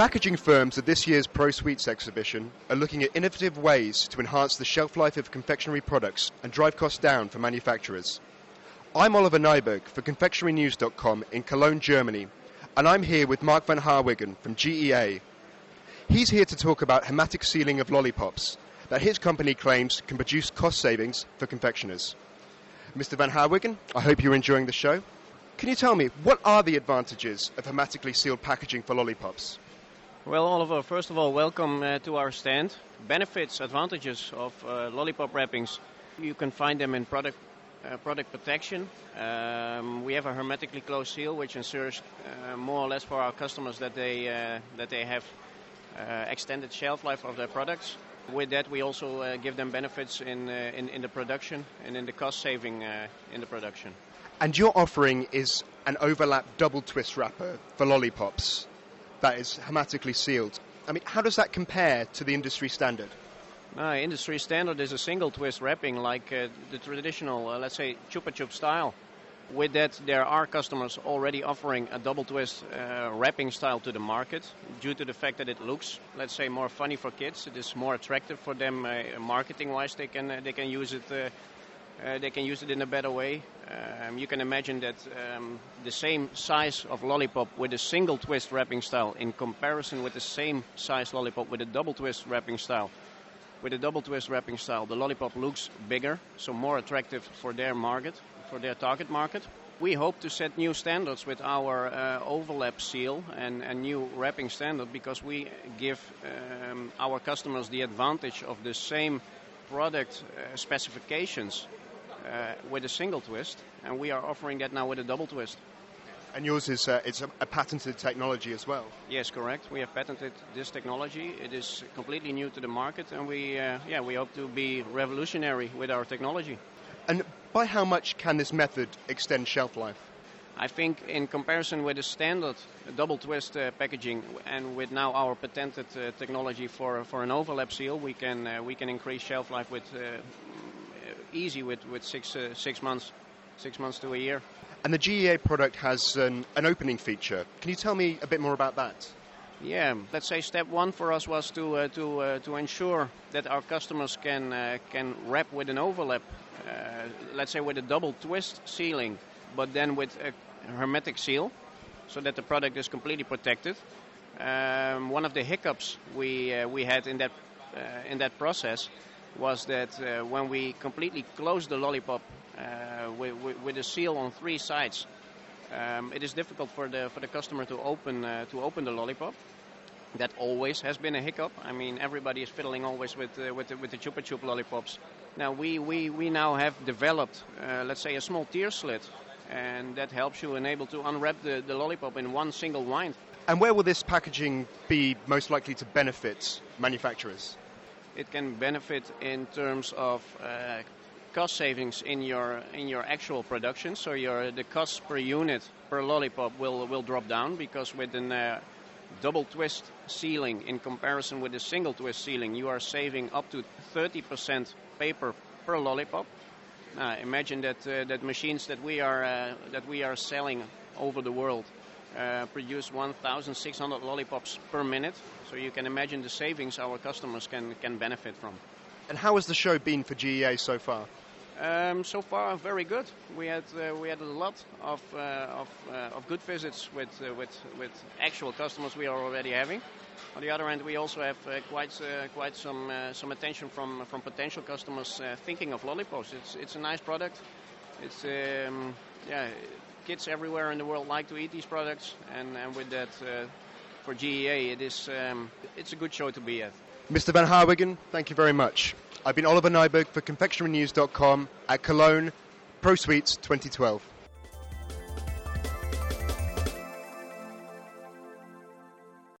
Packaging firms at this year's Pro Sweets exhibition are looking at innovative ways to enhance the shelf life of confectionery products and drive costs down for manufacturers. I'm Oliver Nieburg for confectionerynews.com in Cologne, Germany, and I'm here with Mark Van Haarwegen from GEA. He's here to talk about hermetic sealing of lollipops that his company claims can produce cost savings for confectioners. Mr. Van Haarwegen, I hope you're enjoying the show. Can you tell me, what are the advantages of hermetically sealed packaging for lollipops? Well, Oliver, first of all, welcome uh, to our stand. Benefits, advantages of uh, lollipop wrappings, you can find them in product uh, product protection. Um, we have a hermetically closed seal, which ensures uh, more or less for our customers that they uh, that they have uh, extended shelf life of their products. With that, we also give them benefits in, in, in the production and in the cost saving in the production. And your offering is an overlap double twist wrapper for lollipops that is hermetically sealed. I mean, how does that compare to the industry standard? Uh, industry standard is a single twist wrapping like uh, the traditional, uh, let's say, chupa chup style. With that, there are customers already offering a double twist uh, wrapping style to the market due to the fact that it looks, let's say, more funny for kids. It is more attractive for them uh, marketing-wise. They can uh, they can use it uh, they can use it in a better way. Um, you can imagine that um, the same size of lollipop with a single twist wrapping style in comparison with the same size lollipop with a double twist wrapping style. With a double twist wrapping style, the lollipop looks bigger, so more attractive for their market, for their target market. We hope to set new standards with our uh, overlap seal and a new wrapping standard because we give um, our customers the advantage of the same product uh, specifications uh, with a single twist, and we are offering that now with a double twist. And yours is uh, it's a, a, patented technology as well. Yes, correct. We have patented this technology. It is completely new to the market, and we uh, yeah we hope to be revolutionary with our technology. And by how much can this method extend shelf life? I think in comparison with the standard double twist uh, packaging and with now our patented uh, technology for for an overlap seal, we can uh, we can increase shelf life with uh, easy with, with six, uh, six months, six months to a year. And the GEA product has an, an opening feature. Can you tell me a bit more about that? Yeah, let's say step one for us was to uh, to uh, to ensure that our customers can uh, can wrap with an overlap, uh, let's say with a double twist sealing, but then with a hermetic seal, so that the product is completely protected. Um, one of the hiccups we uh, we had in that in that process was that uh, when we completely close the lollipop uh, with, with, a seal on three sides, um, it is difficult for the for the customer to open uh, to open the lollipop. That always has been a hiccup. I mean, everybody is fiddling always with uh, with the, with the Chupa Chup lollipops. Now we we, we now have developed, uh, let's say, a small tear slit, and that helps you enable to unwrap the, the lollipop in one single wind. And where will this packaging be most likely to benefit manufacturers? It can benefit in terms of uh, cost savings in your in your actual production. So your the cost per unit per lollipop will will drop down because with a uh, double twist sealing in comparison with a single twist sealing, you are saving up to 30% paper per lollipop. Now imagine that uh, that machines that we are uh, that we are selling over the world uh, produce 1,600 lollipops per minute. So you can imagine the savings our customers can, can benefit from. And how has the show been for GEA so far? Um, so far, very good. We had uh, we had a lot of uh, of, uh, of good visits with uh, with with actual customers we are already having. On the other hand, we also have uh, quite uh, quite some some attention from from potential customers thinking of lollipops. It's it's a nice product. It's um, yeah kids everywhere in the world like to eat these products, and, and with that, uh, for GEA, it is um, it's a good show to be at. Mr. Van Haarwegen, thank you very much. I've been Oliver Nieburg for ConfectioneryNews.com at Cologne Pro Sweets 2012.